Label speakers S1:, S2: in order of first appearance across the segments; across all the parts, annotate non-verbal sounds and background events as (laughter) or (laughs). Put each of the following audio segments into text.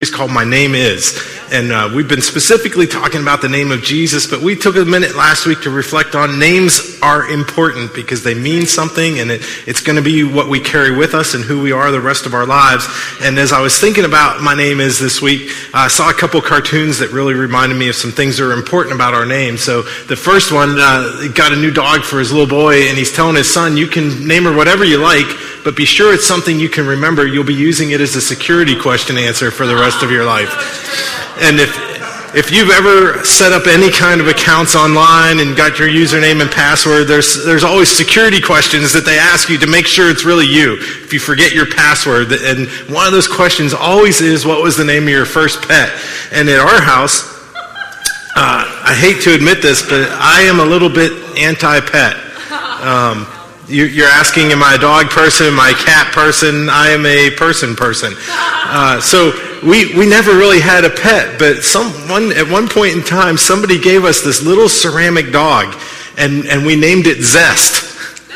S1: It's called My Name Is. And uh, we've been specifically talking about the name of Jesus, but we took a minute last week to reflect on names are important because they mean something and it, it's going to be what we carry with us and who we are the rest of our lives. And as I was thinking about My Name Is this week, I saw a couple cartoons that really reminded me of some things that are important about our name. So the first one uh, got a new dog for his little boy and he's telling his son, you can name her whatever you like, but be sure it's something you can remember. You'll be using it as a security question answer for the rest of your life. And if, if you've ever set up any kind of accounts online and got your username and password, there's, there's always security questions that they ask you to make sure it's really you. If you forget your password, and one of those questions always is, what was the name of your first pet? And at our house, uh, I hate to admit this, but I am a little bit anti-pet. Um, you're asking, am I a dog person? Am I a cat person? I am a person person. Uh, so we, we never really had a pet, but someone, at one point in time, somebody gave us this little ceramic dog, and, and we named it Zest.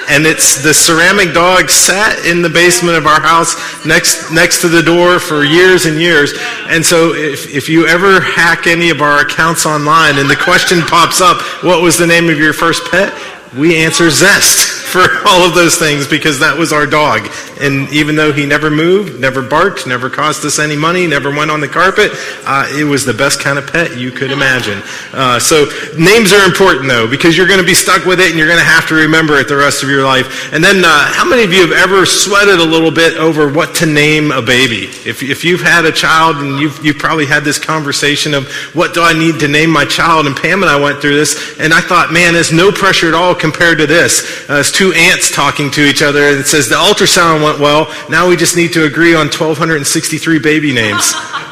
S1: And it's the ceramic dog sat in the basement of our house next, next to the door for years and years. And so if, if you ever hack any of our accounts online and the question pops up, what was the name of your first pet? We answer Zest for (laughs) all of those things because that was our dog. And even though he never moved, never barked, never cost us any money, never went on the carpet, uh, it was the best kind of pet you could imagine. Uh, so names are important though because you're going to be stuck with it and you're going to have to remember it the rest of your life. And then uh, how many of you have ever sweated a little bit over what to name a baby? If, if you've had a child and you've, you've probably had this conversation of what do I need to name my child? And Pam and I went through this and I thought, man, there's no pressure at all compared to this. Uh, it's two ants talking to each other. And it says the ultrasound went well. Now we just need to agree on 1,263 baby names. (laughs)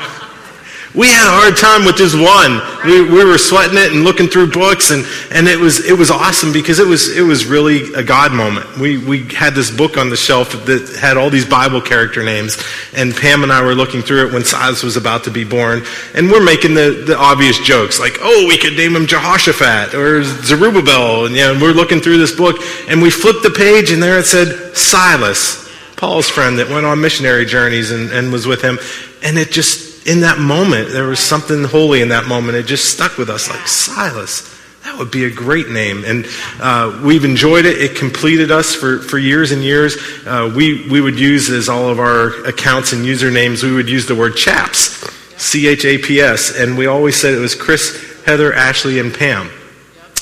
S1: We had a hard time with just one. We, we were sweating it and looking through books, and, and it, was, it was awesome because it was, it was really a God moment. We, we had this book on the shelf that had all these Bible character names, and Pam and I were looking through it when Silas was about to be born, and we're making the, the obvious jokes like, oh, we could name him Jehoshaphat or Zerubbabel, and you know, we're looking through this book, and we flipped the page, and there it said Silas, Paul's friend that went on missionary journeys and, and was with him, and it just in that moment, there was something holy in that moment. It just stuck with us like Silas. That would be a great name. And uh, we've enjoyed it. It completed us for, for years and years. Uh, we, we would use, as all of our accounts and usernames, we would use the word CHAPS, C H A P S. And we always said it was Chris, Heather, Ashley, and Pam.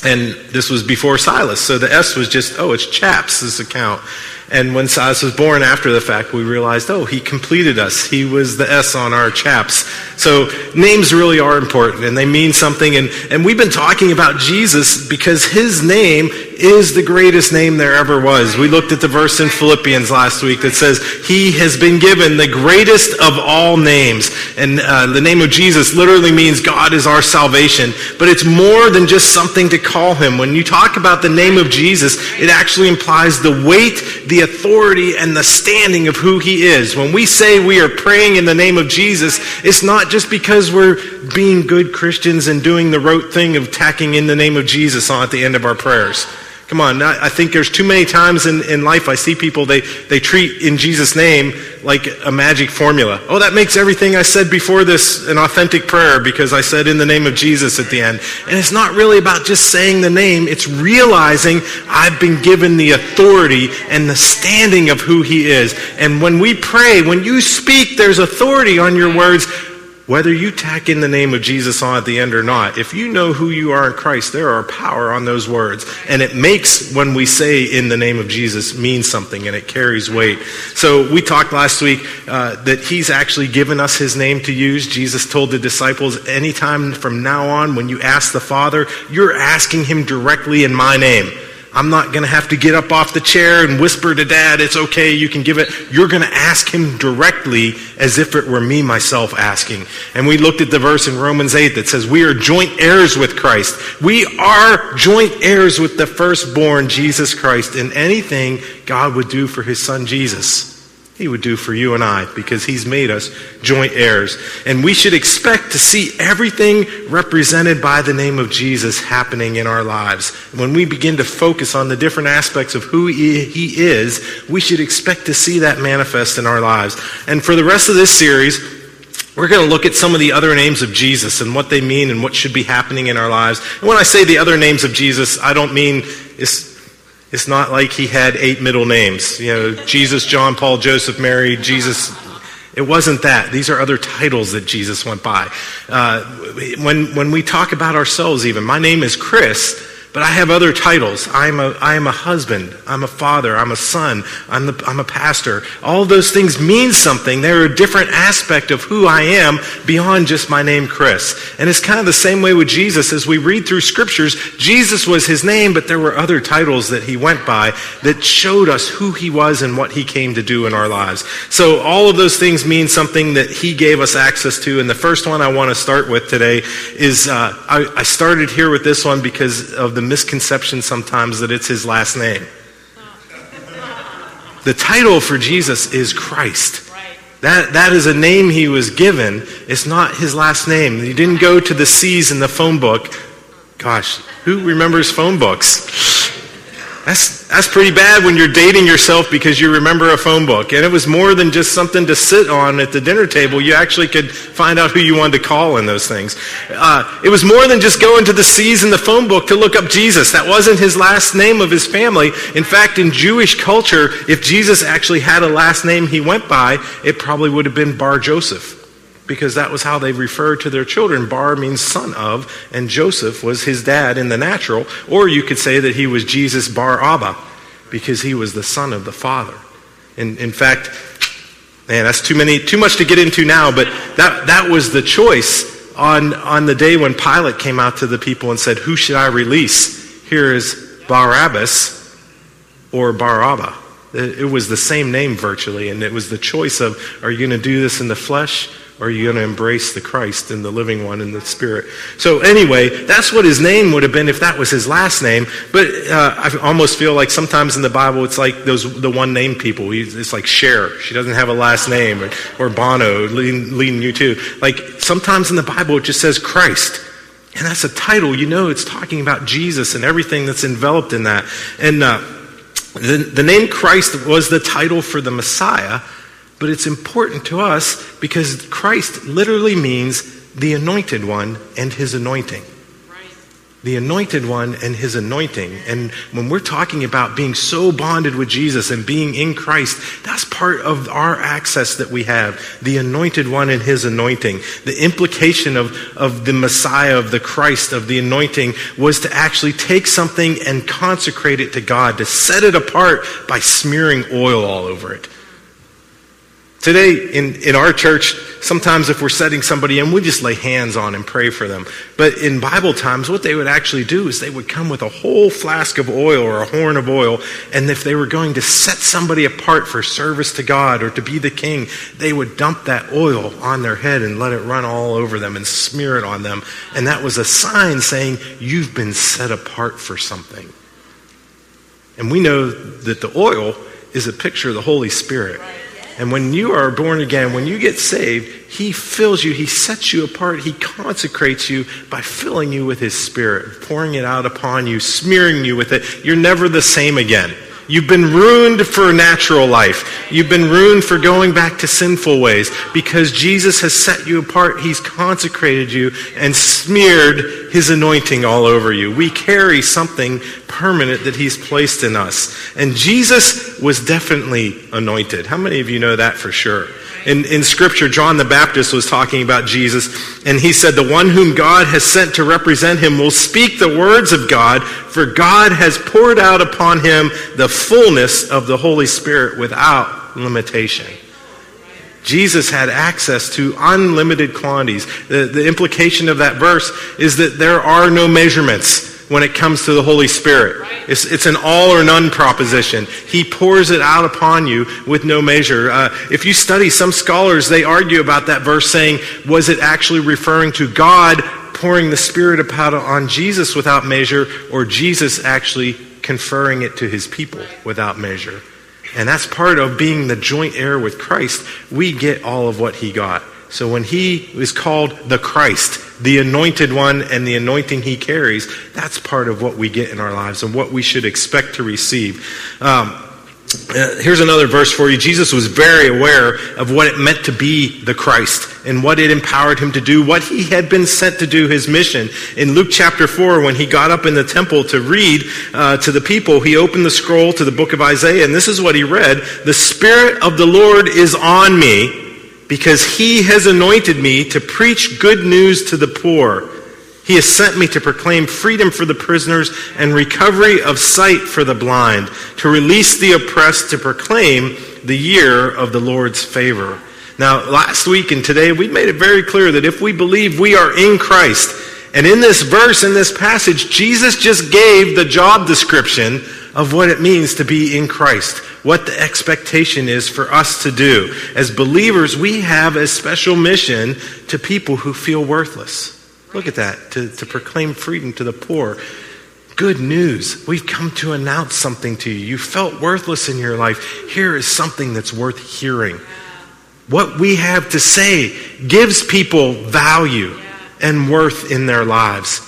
S1: And this was before Silas. So the S was just, oh, it's CHAPS, this account. And when Silas was born after the fact, we realized, oh, he completed us. He was the S on our chaps. So names really are important and they mean something. And, and we've been talking about Jesus because his name is the greatest name there ever was. We looked at the verse in Philippians last week that says, He has been given the greatest of all names. And uh, the name of Jesus literally means God is our salvation. But it's more than just something to call him. When you talk about the name of Jesus, it actually implies the weight, the authority and the standing of who he is. When we say we are praying in the name of Jesus, it's not just because we're being good Christians and doing the rote thing of tacking in the name of Jesus on at the end of our prayers. Come on, I think there's too many times in, in life I see people, they, they treat in Jesus' name like a magic formula. Oh, that makes everything I said before this an authentic prayer because I said in the name of Jesus at the end. And it's not really about just saying the name, it's realizing I've been given the authority and the standing of who He is. And when we pray, when you speak, there's authority on your words whether you tack in the name of Jesus on at the end or not, if you know who you are in Christ, there are power on those words. And it makes when we say in the name of Jesus mean something and it carries weight. So we talked last week uh, that he's actually given us his name to use. Jesus told the disciples, anytime from now on, when you ask the Father, you're asking him directly in my name. I'm not going to have to get up off the chair and whisper to dad, it's okay, you can give it. You're going to ask him directly as if it were me myself asking. And we looked at the verse in Romans 8 that says, We are joint heirs with Christ. We are joint heirs with the firstborn, Jesus Christ, in anything God would do for his son Jesus he would do for you and I because he's made us joint heirs. And we should expect to see everything represented by the name of Jesus happening in our lives. When we begin to focus on the different aspects of who he is, we should expect to see that manifest in our lives. And for the rest of this series, we're going to look at some of the other names of Jesus and what they mean and what should be happening in our lives. And when I say the other names of Jesus, I don't mean it's not like he had eight middle names. You know, Jesus, John, Paul, Joseph, Mary, Jesus. It wasn't that. These are other titles that Jesus went by. Uh, when, when we talk about ourselves, even, my name is Chris. But I have other titles. I'm a, I am a husband. I'm a father. I'm a son. I'm, the, I'm a pastor. All those things mean something. They're a different aspect of who I am beyond just my name, Chris. And it's kind of the same way with Jesus. As we read through scriptures, Jesus was his name, but there were other titles that he went by that showed us who he was and what he came to do in our lives. So all of those things mean something that he gave us access to. And the first one I want to start with today is uh, I, I started here with this one because of the misconception sometimes that it's his last name. The title for Jesus is Christ. That, that is a name he was given. It's not his last name. He didn't go to the C's in the phone book. Gosh, who remembers phone books? That's, that's pretty bad when you're dating yourself because you remember a phone book. And it was more than just something to sit on at the dinner table. You actually could find out who you wanted to call in those things. Uh, it was more than just going to the C's in the phone book to look up Jesus. That wasn't his last name of his family. In fact, in Jewish culture, if Jesus actually had a last name he went by, it probably would have been Bar Joseph because that was how they referred to their children. Bar means son of, and Joseph was his dad in the natural. Or you could say that he was Jesus Bar Abba, because he was the son of the Father. In, in fact, man, that's too many, too much to get into now, but that, that was the choice on, on the day when Pilate came out to the people and said, Who should I release? Here is Barabbas or Abba. It was the same name virtually, and it was the choice of, Are you going to do this in the flesh? Are you going to embrace the Christ and the living one and the Spirit? So, anyway, that's what his name would have been if that was his last name. But uh, I almost feel like sometimes in the Bible it's like those the one name people. It's like Cher. She doesn't have a last name. Or, or Bono leading, leading U2. Like sometimes in the Bible it just says Christ. And that's a title. You know it's talking about Jesus and everything that's enveloped in that. And uh, the, the name Christ was the title for the Messiah but it's important to us because Christ literally means the anointed one and his anointing. The anointed one and his anointing. And when we're talking about being so bonded with Jesus and being in Christ, that's part of our access that we have. The anointed one and his anointing. The implication of, of the Messiah, of the Christ, of the anointing was to actually take something and consecrate it to God, to set it apart by smearing oil all over it. Today, in, in our church, sometimes if we're setting somebody in, we just lay hands on and pray for them. But in Bible times, what they would actually do is they would come with a whole flask of oil or a horn of oil, and if they were going to set somebody apart for service to God or to be the king, they would dump that oil on their head and let it run all over them and smear it on them. And that was a sign saying, You've been set apart for something. And we know that the oil is a picture of the Holy Spirit. And when you are born again, when you get saved, He fills you, He sets you apart, He consecrates you by filling you with His Spirit, pouring it out upon you, smearing you with it. You're never the same again. You've been ruined for natural life. You've been ruined for going back to sinful ways because Jesus has set you apart. He's consecrated you and smeared his anointing all over you. We carry something permanent that he's placed in us. And Jesus was definitely anointed. How many of you know that for sure? In, in Scripture, John the Baptist was talking about Jesus, and he said, The one whom God has sent to represent him will speak the words of God, for God has poured out upon him the fullness of the Holy Spirit without limitation. Jesus had access to unlimited quantities. The, the implication of that verse is that there are no measurements when it comes to the Holy Spirit. It's, it's an all or none proposition. He pours it out upon you with no measure. Uh, if you study, some scholars, they argue about that verse saying, was it actually referring to God pouring the Spirit upon on Jesus without measure, or Jesus actually conferring it to his people without measure? And that's part of being the joint heir with Christ. We get all of what he got. So when he is called the Christ, the anointed one, and the anointing he carries, that's part of what we get in our lives and what we should expect to receive. Um, uh, here's another verse for you. Jesus was very aware of what it meant to be the Christ and what it empowered him to do, what he had been sent to do, his mission. In Luke chapter 4, when he got up in the temple to read uh, to the people, he opened the scroll to the book of Isaiah, and this is what he read The Spirit of the Lord is on me because he has anointed me to preach good news to the poor. He has sent me to proclaim freedom for the prisoners and recovery of sight for the blind, to release the oppressed, to proclaim the year of the Lord's favor. Now, last week and today, we made it very clear that if we believe we are in Christ, and in this verse, in this passage, Jesus just gave the job description of what it means to be in Christ, what the expectation is for us to do. As believers, we have a special mission to people who feel worthless. Look at that, to, to proclaim freedom to the poor. Good news. We've come to announce something to you. You felt worthless in your life. Here is something that's worth hearing. What we have to say gives people value and worth in their lives.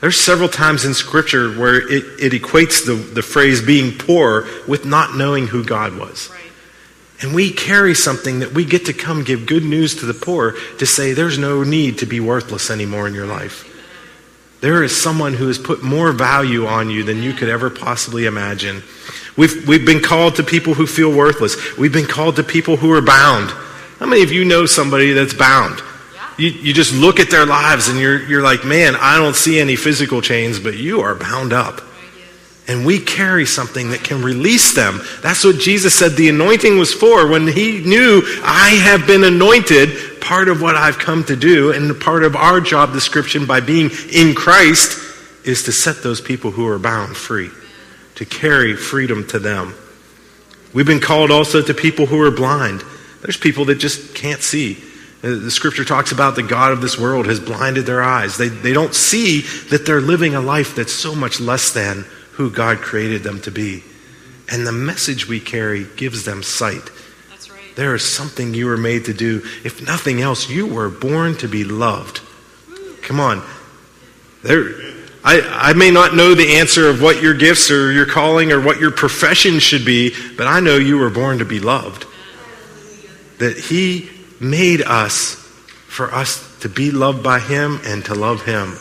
S1: There's several times in Scripture where it, it equates the, the phrase being poor with not knowing who God was. And we carry something that we get to come give good news to the poor to say there's no need to be worthless anymore in your life. There is someone who has put more value on you than you could ever possibly imagine. We've, we've been called to people who feel worthless. We've been called to people who are bound. How many of you know somebody that's bound? You, you just look at their lives and you're, you're like, man, I don't see any physical chains, but you are bound up and we carry something that can release them. That's what Jesus said the anointing was for. When he knew, I have been anointed, part of what I've come to do, and part of our job description by being in Christ is to set those people who are bound free, to carry freedom to them. We've been called also to people who are blind. There's people that just can't see. Uh, the scripture talks about the God of this world has blinded their eyes. They, they don't see that they're living a life that's so much less than who God created them to be. And the message we carry gives them sight. That's right. There is something you were made to do. If nothing else, you were born to be loved. Come on. There, I, I may not know the answer of what your gifts or your calling or what your profession should be, but I know you were born to be loved. That He made us for us to be loved by Him and to love Him.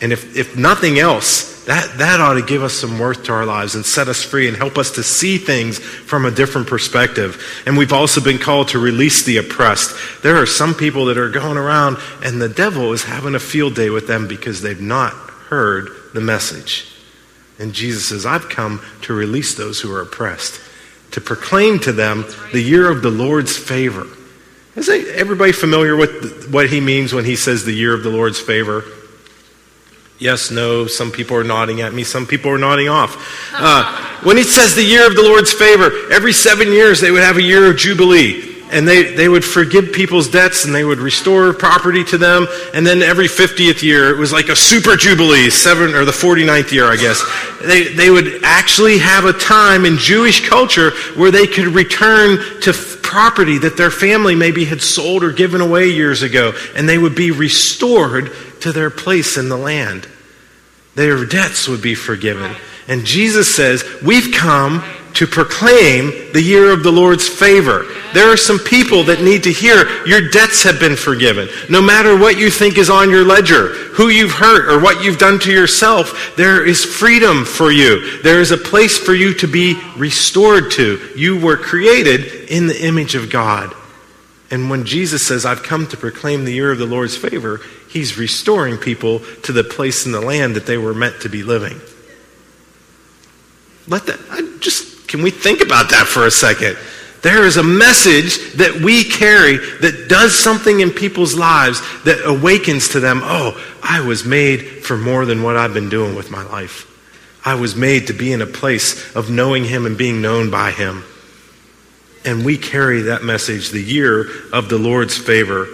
S1: And if, if nothing else, that, that ought to give us some worth to our lives and set us free and help us to see things from a different perspective. And we've also been called to release the oppressed. There are some people that are going around and the devil is having a field day with them because they've not heard the message. And Jesus says, I've come to release those who are oppressed, to proclaim to them the year of the Lord's favor. Is everybody familiar with what he means when he says the year of the Lord's favor? Yes, no. Some people are nodding at me. Some people are nodding off. Uh, when he says the year of the Lord's favor, every seven years they would have a year of Jubilee. And they, they would forgive people's debts and they would restore property to them. And then every 50th year, it was like a super Jubilee, seven, or the 49th year, I guess. They, they would actually have a time in Jewish culture where they could return to property that their family maybe had sold or given away years ago. And they would be restored to their place in the land. Their debts would be forgiven. And Jesus says, We've come to proclaim the year of the Lord's favor. There are some people that need to hear your debts have been forgiven. No matter what you think is on your ledger, who you've hurt, or what you've done to yourself, there is freedom for you. There is a place for you to be restored to. You were created in the image of God. And when Jesus says, I've come to proclaim the year of the Lord's favor, he's restoring people to the place in the land that they were meant to be living. Let that, I just, can we think about that for a second? There is a message that we carry that does something in people's lives that awakens to them, oh, I was made for more than what I've been doing with my life. I was made to be in a place of knowing Him and being known by Him and we carry that message, the year of the Lord's favor.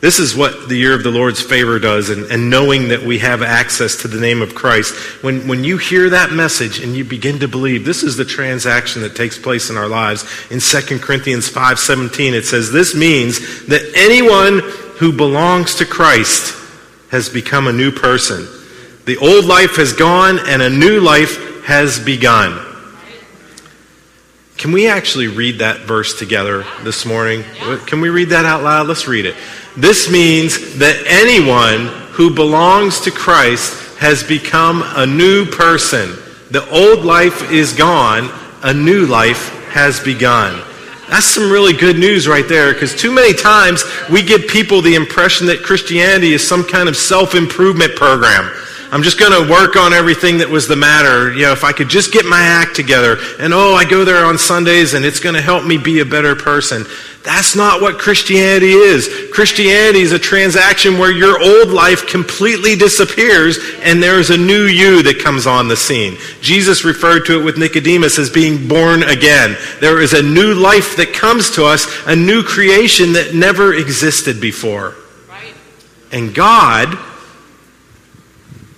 S1: This is what the year of the Lord's favor does, and, and, knowing that we have access to the name of Christ. When, when you hear that message and you begin to believe, this is the transaction that takes place in our lives. In 2 Corinthians 5.17, it says, This means that anyone who belongs to Christ has become a new person. The old life has gone and a new life has begun. Can we actually read that verse together this morning? Can we read that out loud? Let's read it. This means that anyone who belongs to Christ has become a new person. The old life is gone, a new life has begun. That's some really good news right there because too many times we give people the impression that Christianity is some kind of self improvement program. I'm just going to work on everything that was the matter. You know, if I could just get my act together and oh, I go there on Sundays and it's going to help me be a better person. That's not what Christianity is. Christianity is a transaction where your old life completely disappears and there's a new you that comes on the scene. Jesus referred to it with Nicodemus as being born again. There is a new life that comes to us, a new creation that never existed before. Right. And God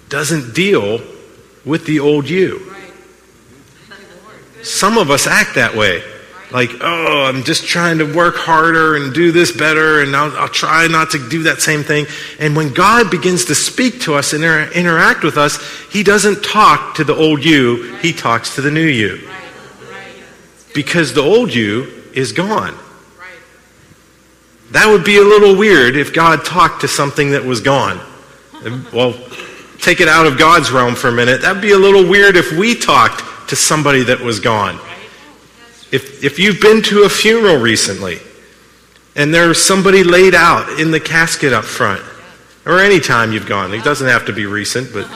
S1: doesn't deal with the old you. Some of us act that way. Like, oh, I'm just trying to work harder and do this better, and I'll, I'll try not to do that same thing. And when God begins to speak to us and inter- interact with us, He doesn't talk to the old you, He talks to the new you. Because the old you is gone. That would be a little weird if God talked to something that was gone. Well, take it out of God's realm for a minute, that'd be a little weird if we talked to somebody that was gone. If, if you've been to a funeral recently and there's somebody laid out in the casket up front, or any time you've gone, it doesn't have to be recent, but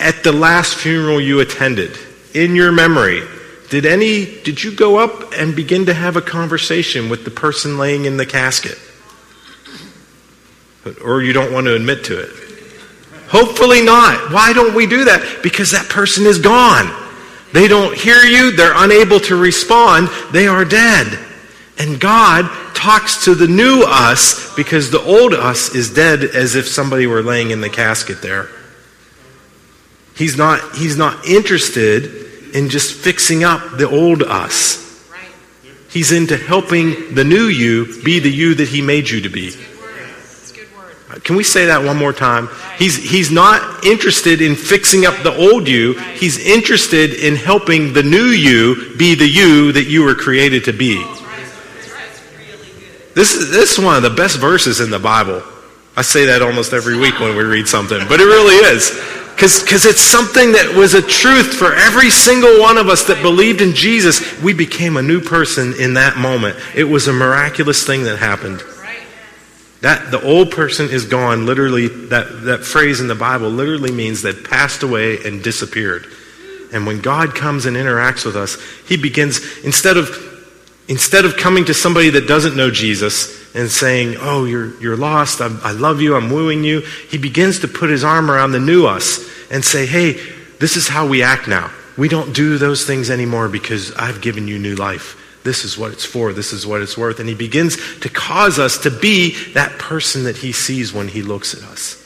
S1: at the last funeral you attended, in your memory, did any did you go up and begin to have a conversation with the person laying in the casket? Or you don't want to admit to it? Hopefully not. Why don't we do that? Because that person is gone. They don't hear you. They're unable to respond. They are dead. And God talks to the new us because the old us is dead as if somebody were laying in the casket there. He's not, he's not interested in just fixing up the old us. He's into helping the new you be the you that he made you to be. Can we say that one more time? He's, he's not interested in fixing up the old you. He's interested in helping the new you be the you that you were created to be. This is, this is one of the best verses in the Bible. I say that almost every week when we read something, but it really is. Because it's something that was a truth for every single one of us that believed in Jesus. We became a new person in that moment. It was a miraculous thing that happened. That the old person is gone, literally, that, that phrase in the Bible literally means that passed away and disappeared. And when God comes and interacts with us, he begins, instead of, instead of coming to somebody that doesn't know Jesus and saying, Oh, you're, you're lost, I, I love you, I'm wooing you, he begins to put his arm around the new us and say, Hey, this is how we act now. We don't do those things anymore because I've given you new life. This is what it's for. This is what it's worth. And he begins to cause us to be that person that he sees when he looks at us.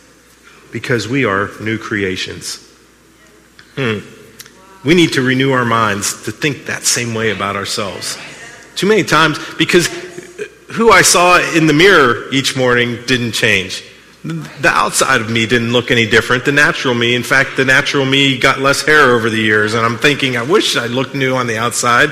S1: Because we are new creations. Hmm. We need to renew our minds to think that same way about ourselves. Too many times, because who I saw in the mirror each morning didn't change. The outside of me didn't look any different. The natural me, in fact, the natural me got less hair over the years. And I'm thinking, I wish I looked new on the outside.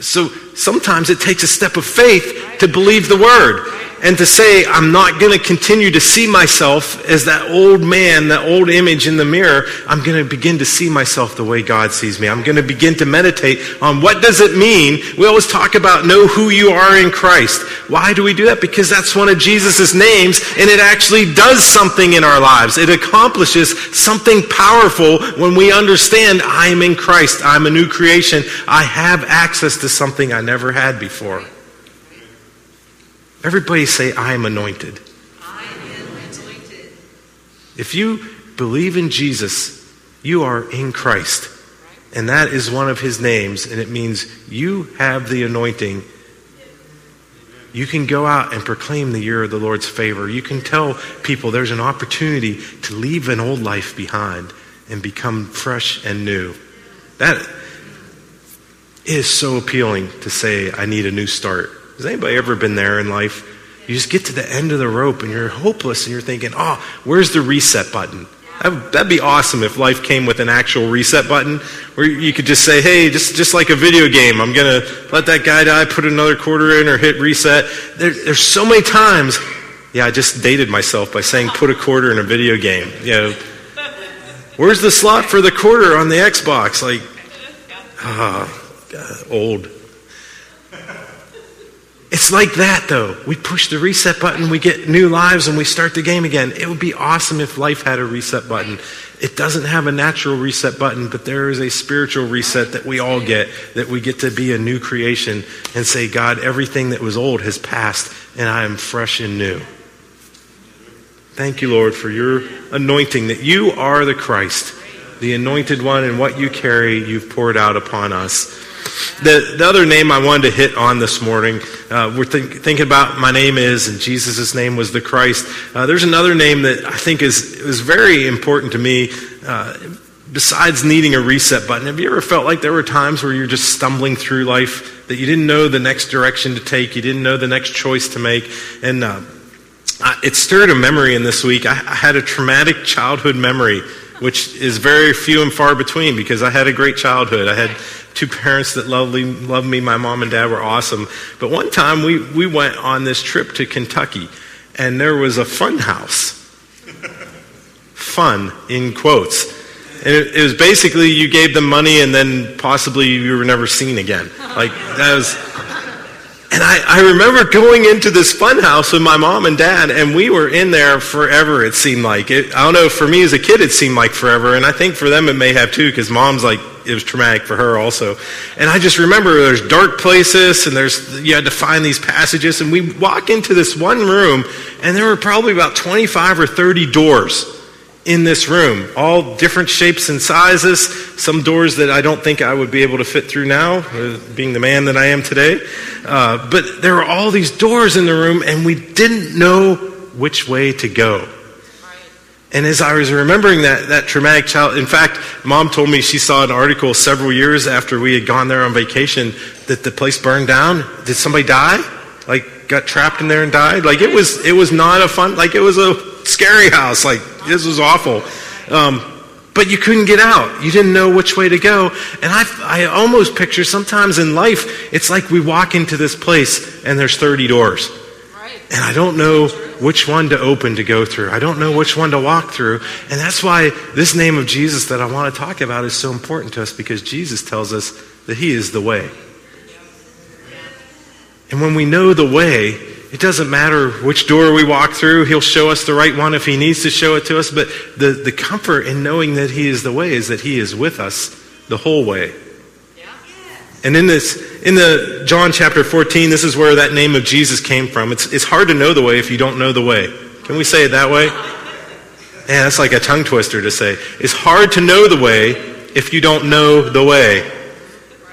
S1: So sometimes it takes a step of faith to believe the word and to say, I'm not going to continue to see myself as that old man, that old image in the mirror. I'm going to begin to see myself the way God sees me. I'm going to begin to meditate on what does it mean? We always talk about know who you are in Christ. Why do we do that? Because that's one of Jesus' names and it actually does something in our lives. It accomplishes something powerful when we understand I am in Christ. I'm a new creation. I have access to something I never had before. Everybody say, I am anointed. I am anointed. If you believe in Jesus, you are in Christ. And that is one of his names, and it means you have the anointing. You can go out and proclaim the year of the Lord's favor. You can tell people there's an opportunity to leave an old life behind and become fresh and new. That is so appealing to say, I need a new start. Has anybody ever been there in life? You just get to the end of the rope and you're hopeless and you're thinking, oh, where's the reset button? That'd be awesome if life came with an actual reset button where you could just say, hey, just, just like a video game, I'm going to let that guy die, put another quarter in, or hit reset. There, there's so many times, yeah, I just dated myself by saying put a quarter in a video game. You know, where's the slot for the quarter on the Xbox? Like, ah, old. It's like that, though. We push the reset button, we get new lives, and we start the game again. It would be awesome if life had a reset button. It doesn't have a natural reset button, but there is a spiritual reset that we all get, that we get to be a new creation and say, God, everything that was old has passed, and I am fresh and new. Thank you, Lord, for your anointing, that you are the Christ, the anointed one, and what you carry, you've poured out upon us. The, the other name I wanted to hit on this morning, uh, we're think, thinking about my name is, and Jesus' name was the Christ. Uh, there's another name that I think is, is very important to me. Uh, besides needing a reset button, have you ever felt like there were times where you're just stumbling through life, that you didn't know the next direction to take, you didn't know the next choice to make? And uh, it stirred a memory in this week. I, I had a traumatic childhood memory, which is very few and far between because I had a great childhood. I had two (laughs) parents that loved me, me. My mom and dad were awesome. But one time we, we went on this trip to Kentucky, and there was a fun house. Fun, in quotes. And it, it was basically you gave them money and then possibly you were never seen again. Like, that was. And I, I remember going into this fun house with my mom and dad, and we were in there forever, it seemed like. It, I don't know, for me as a kid, it seemed like forever, and I think for them it may have too, because mom's like it was traumatic for her also. And I just remember there's dark places and there's you had to find these passages and we walk into this one room and there were probably about 25 or 30 doors in this room, all different shapes and sizes, some doors that I don't think I would be able to fit through now, uh, being the man that I am today. Uh, but there were all these doors in the room, and we didn't know which way to go. And as I was remembering that, that traumatic child, in fact, mom told me she saw an article several years after we had gone there on vacation that the place burned down. Did somebody die? Like, got trapped in there and died? Like, it was, it was not a fun, like, it was a scary house. Like, this was awful. Um, but you couldn't get out. You didn't know which way to go. And I, I almost picture sometimes in life, it's like we walk into this place and there's 30 doors. And I don't know which one to open to go through. I don't know which one to walk through. And that's why this name of Jesus that I want to talk about is so important to us because Jesus tells us that He is the way. And when we know the way, it doesn't matter which door we walk through. He'll show us the right one if He needs to show it to us. But the, the comfort in knowing that He is the way is that He is with us the whole way. And in this, in the John chapter 14, this is where that name of Jesus came from. It's, it's hard to know the way if you don't know the way. Can we say it that way? Yeah, that's like a tongue twister to say. It's hard to know the way if you don't know the way.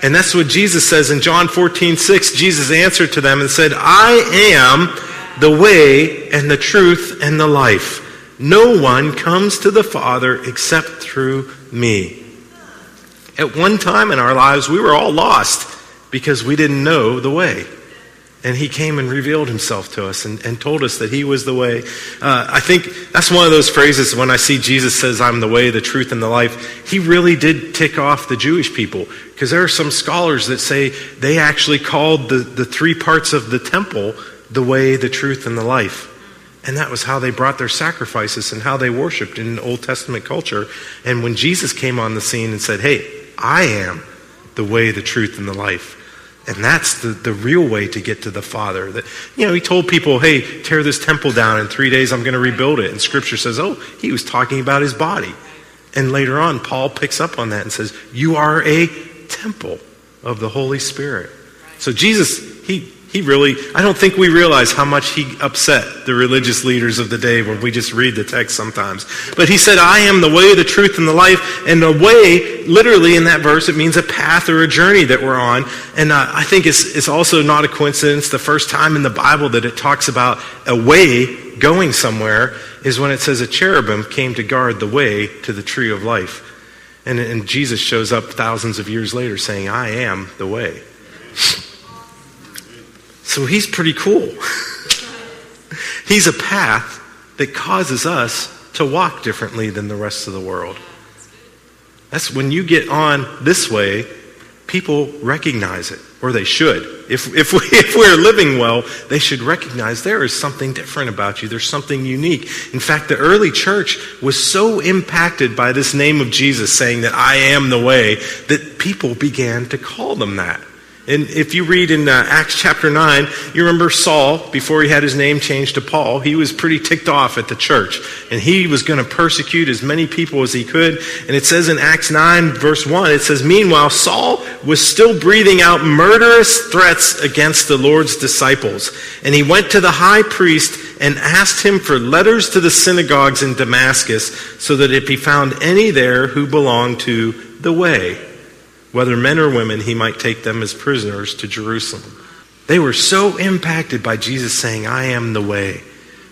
S1: And that's what Jesus says in John 14, 6. Jesus answered to them and said, I am the way and the truth and the life. No one comes to the Father except through me. At one time in our lives, we were all lost because we didn't know the way. And he came and revealed himself to us and, and told us that he was the way. Uh, I think that's one of those phrases when I see Jesus says, I'm the way, the truth, and the life. He really did tick off the Jewish people because there are some scholars that say they actually called the, the three parts of the temple the way, the truth, and the life. And that was how they brought their sacrifices and how they worshiped in Old Testament culture. And when Jesus came on the scene and said, Hey, I am the way, the truth, and the life. And that's the, the real way to get to the Father. That, you know, he told people, hey, tear this temple down. In three days, I'm going to rebuild it. And Scripture says, oh, he was talking about his body. And later on, Paul picks up on that and says, you are a temple of the Holy Spirit. So Jesus, he, he really, I don't think we realize how much he upset the religious leaders of the day when we just read the text sometimes. But he said, I am the way, the truth, and the life. And the way, literally in that verse, it means a path or a journey that we're on. And uh, I think it's, it's also not a coincidence. The first time in the Bible that it talks about a way going somewhere is when it says a cherubim came to guard the way to the tree of life. And, and Jesus shows up thousands of years later saying, I am the way. So he's pretty cool. (laughs) he's a path that causes us to walk differently than the rest of the world. That's when you get on this way, people recognize it, or they should. If, if, we, (laughs) if we're living well, they should recognize there is something different about you. There's something unique. In fact, the early church was so impacted by this name of Jesus saying that I am the way that people began to call them that. And if you read in uh, Acts chapter 9, you remember Saul, before he had his name changed to Paul, he was pretty ticked off at the church. And he was going to persecute as many people as he could. And it says in Acts 9, verse 1, it says, Meanwhile, Saul was still breathing out murderous threats against the Lord's disciples. And he went to the high priest and asked him for letters to the synagogues in Damascus, so that if he found any there who belonged to the way, whether men or women, he might take them as prisoners to Jerusalem. They were so impacted by Jesus saying, I am the way,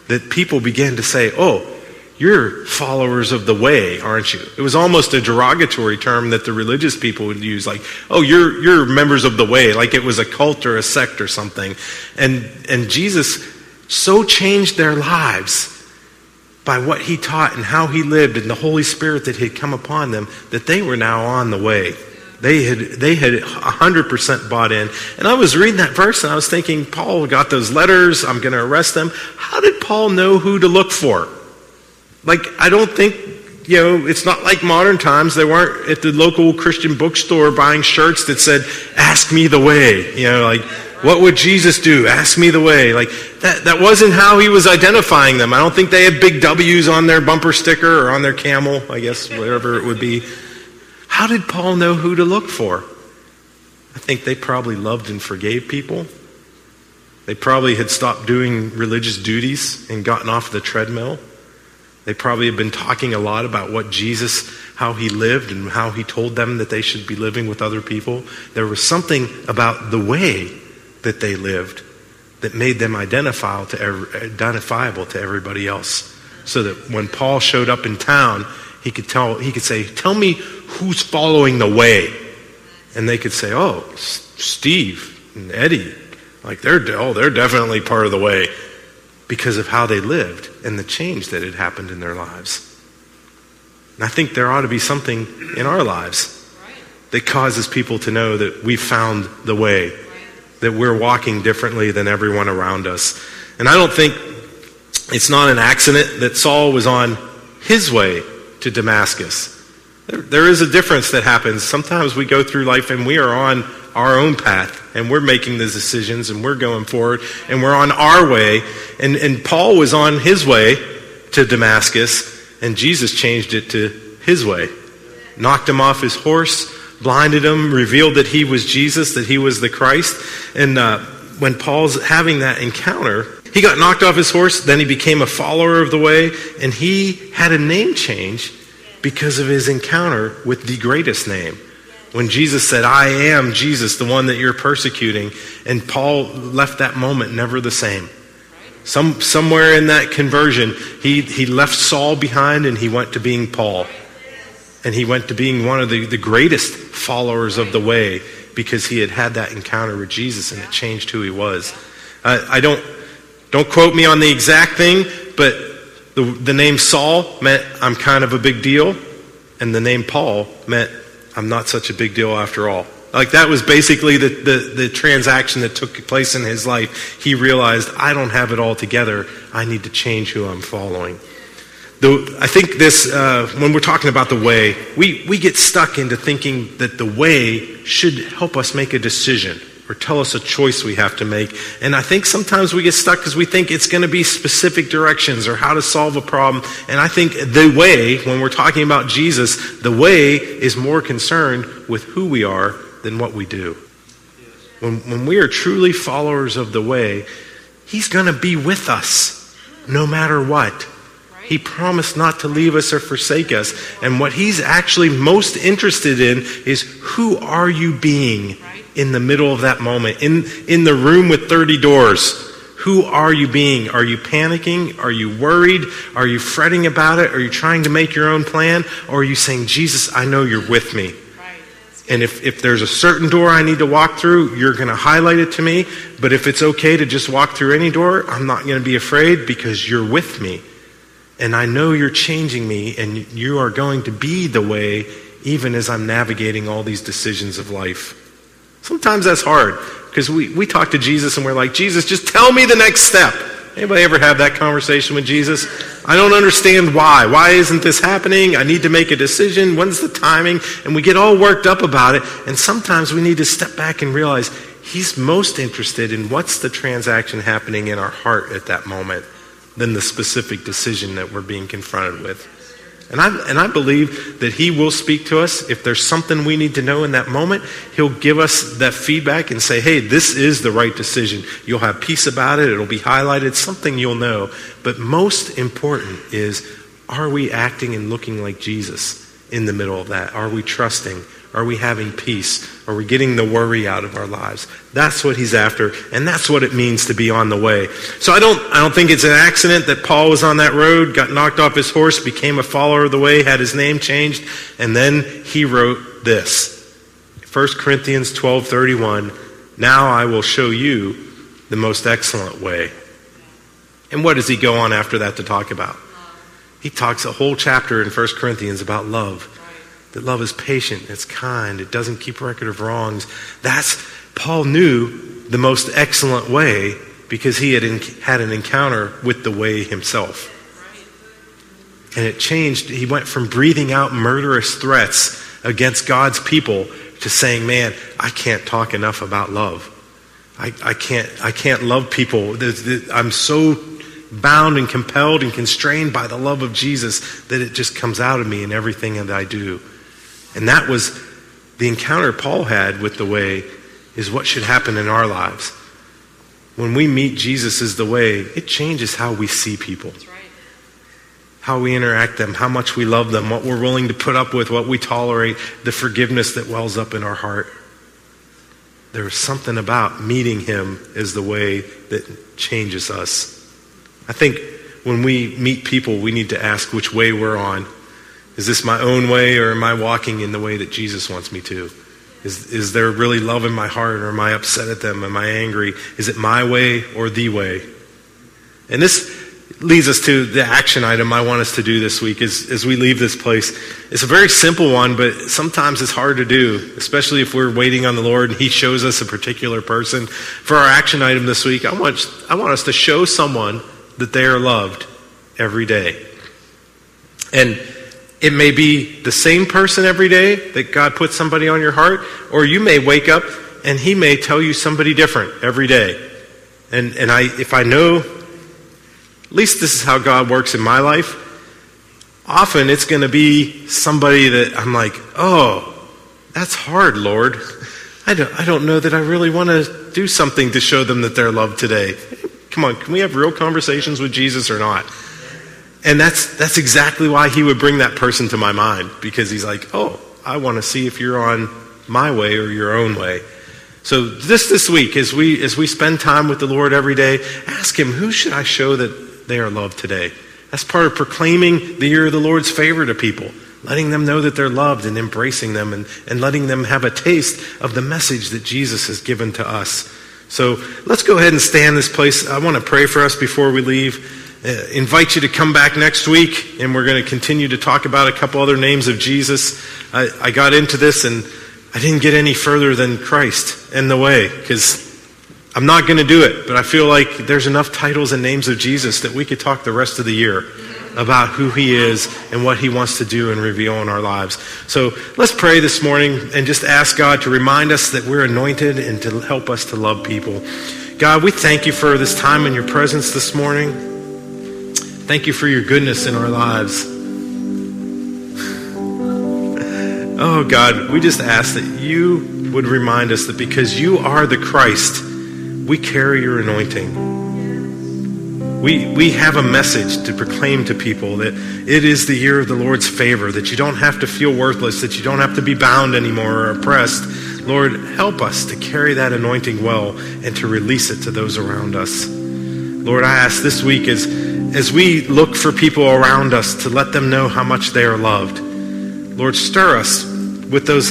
S1: that people began to say, Oh, you're followers of the way, aren't you? It was almost a derogatory term that the religious people would use, like, oh, you're, you're members of the way, like it was a cult or a sect or something. And, and Jesus so changed their lives by what he taught and how he lived and the Holy Spirit that had come upon them that they were now on the way. They had, they had 100% bought in. And I was reading that verse and I was thinking, Paul got those letters. I'm going to arrest them. How did Paul know who to look for? Like, I don't think, you know, it's not like modern times. They weren't at the local Christian bookstore buying shirts that said, ask me the way. You know, like, what would Jesus do? Ask me the way. Like, that, that wasn't how he was identifying them. I don't think they had big W's on their bumper sticker or on their camel, I guess, whatever it would be. How did Paul know who to look for? I think they probably loved and forgave people. They probably had stopped doing religious duties and gotten off the treadmill. They probably had been talking a lot about what Jesus, how he lived, and how he told them that they should be living with other people. There was something about the way that they lived that made them identifiable to, every, identifiable to everybody else. So that when Paul showed up in town, he could tell he could say, "Tell me who's following the way," and they could say, "Oh, Steve and Eddie, like they're oh they're definitely part of the way because of how they lived and the change that had happened in their lives." And I think there ought to be something in our lives that causes people to know that we found the way, that we're walking differently than everyone around us. And I don't think it's not an accident that Saul was on his way to Damascus. There, there is a difference that happens. Sometimes we go through life and we are on our own path and we're making the decisions and we're going forward and we're on our way. And, and Paul was on his way to Damascus and Jesus changed it to his way. Knocked him off his horse, blinded him, revealed that he was Jesus, that he was the Christ. And uh, when Paul's having that encounter, he got knocked off his horse, then he became a follower of the way, and he had a name change because of his encounter with the greatest name. When Jesus said, I am Jesus, the one that you're persecuting, and Paul left that moment never the same. Some, somewhere in that conversion, he, he left Saul behind and he went to being Paul. And he went to being one of the, the greatest followers of the way because he had had that encounter with Jesus and it changed who he was. Uh, I don't don't quote me on the exact thing, but the, the name Saul meant I'm kind of a big deal, and the name Paul meant I'm not such a big deal after all. Like that was basically the, the, the, transaction that took place in his life. He realized, I don't have it all together. I need to change who I'm following. The, I think this, uh, when we're talking about the way, we, we get stuck into thinking that the way should help us make a decision or tell us a choice we have to make. And I think sometimes we get stuck because we think it's going to be specific directions or how to solve a problem. And I think the way, when we're talking about Jesus, the way is more concerned with who we are than what we do. When, when we are truly followers of the way, He's going to be with us no matter what. He promised not to leave us or forsake us. And what he's actually most interested in is who are you being in the middle of that moment, in, in the room with 30 doors? Who are you being? Are you panicking? Are you worried? Are you fretting about it? Are you trying to make your own plan? Or are you saying, Jesus, I know you're with me? And if, if there's a certain door I need to walk through, you're going to highlight it to me. But if it's okay to just walk through any door, I'm not going to be afraid because you're with me. And I know you're changing me, and you are going to be the way even as I'm navigating all these decisions of life. Sometimes that's hard because we, we talk to Jesus and we're like, Jesus, just tell me the next step. Anybody ever have that conversation with Jesus? I don't understand why. Why isn't this happening? I need to make a decision. When's the timing? And we get all worked up about it. And sometimes we need to step back and realize he's most interested in what's the transaction happening in our heart at that moment than the specific decision that we're being confronted with. And I, and I believe that He will speak to us. If there's something we need to know in that moment, He'll give us that feedback and say, hey, this is the right decision. You'll have peace about it. It'll be highlighted, something you'll know. But most important is, are we acting and looking like Jesus in the middle of that? Are we trusting? Are we having peace? Are we getting the worry out of our lives? That's what he's after, and that's what it means to be on the way. So I don't, I don't think it's an accident that Paul was on that road, got knocked off his horse, became a follower of the way, had his name changed, and then he wrote this. 1 Corinthians 12:31, "Now I will show you the most excellent way." And what does he go on after that to talk about? He talks a whole chapter in 1 Corinthians about love that love is patient, it's kind, it doesn't keep record of wrongs. That's, Paul knew the most excellent way because he had in, had an encounter with the way himself. And it changed. He went from breathing out murderous threats against God's people to saying, man, I can't talk enough about love. I, I, can't, I can't love people. I'm so bound and compelled and constrained by the love of Jesus that it just comes out of me in everything that I do. And that was the encounter Paul had with the way, is what should happen in our lives. When we meet Jesus as the way, it changes how we see people. Right. How we interact them, how much we love them, what we're willing to put up with, what we tolerate, the forgiveness that wells up in our heart. There's something about meeting him as the way that changes us. I think when we meet people, we need to ask which way we're on. Is this my own way, or am I walking in the way that Jesus wants me to? Is, is there really love in my heart, or am I upset at them? Am I angry? Is it my way or the way? And this leads us to the action item I want us to do this week as, as we leave this place. It's a very simple one, but sometimes it's hard to do, especially if we're waiting on the Lord and He shows us a particular person. For our action item this week, I want, I want us to show someone that they are loved every day. And it may be the same person every day that God puts somebody on your heart, or you may wake up and He may tell you somebody different every day. And, and I, if I know, at least this is how God works in my life, often it's going to be somebody that I'm like, oh, that's hard, Lord. I don't, I don't know that I really want to do something to show them that they're loved today. Come on, can we have real conversations with Jesus or not? And that's, that's exactly why he would bring that person to my mind, because he's like, oh, I want to see if you're on my way or your own way. So this this week, as we as we spend time with the Lord every day, ask Him, who should I show that they are loved today? That's part of proclaiming the year of the Lord's favor to people, letting them know that they're loved and embracing them and, and letting them have a taste of the message that Jesus has given to us. So let's go ahead and stay in this place. I want to pray for us before we leave. Uh, invite you to come back next week, and we're going to continue to talk about a couple other names of Jesus. I, I got into this, and I didn't get any further than Christ and the way, because I'm not going to do it, but I feel like there's enough titles and names of Jesus that we could talk the rest of the year about who he is and what he wants to do and reveal in our lives. So let's pray this morning and just ask God to remind us that we're anointed and to help us to love people. God, we thank you for this time in your presence this morning. Thank you for your goodness in our lives. Oh God, we just ask that you would remind us that because you are the Christ, we carry your anointing. We, we have a message to proclaim to people that it is the year of the Lord's favor, that you don't have to feel worthless, that you don't have to be bound anymore or oppressed. Lord, help us to carry that anointing well and to release it to those around us. Lord, I ask this week as as we look for people around us to let them know how much they are loved. Lord, stir us with those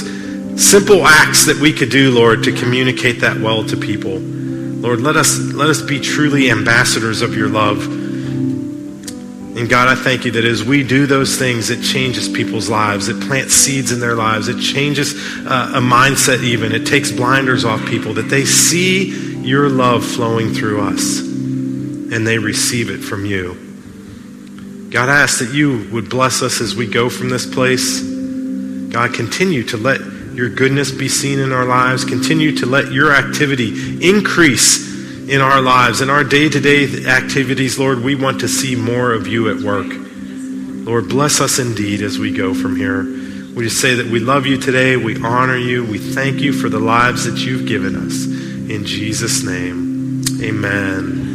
S1: simple acts that we could do, Lord, to communicate that well to people. Lord, let us, let us be truly ambassadors of your love. And God, I thank you that as we do those things, it changes people's lives. It plants seeds in their lives. It changes uh, a mindset, even. It takes blinders off people, that they see your love flowing through us and they receive it from you. God, I ask that you would bless us as we go from this place. God, continue to let your goodness be seen in our lives. Continue to let your activity increase in our lives. In our day to day activities, Lord, we want to see more of you at work. Lord, bless us indeed as we go from here. We just say that we love you today. We honor you. We thank you for the lives that you've given us. In Jesus' name, amen.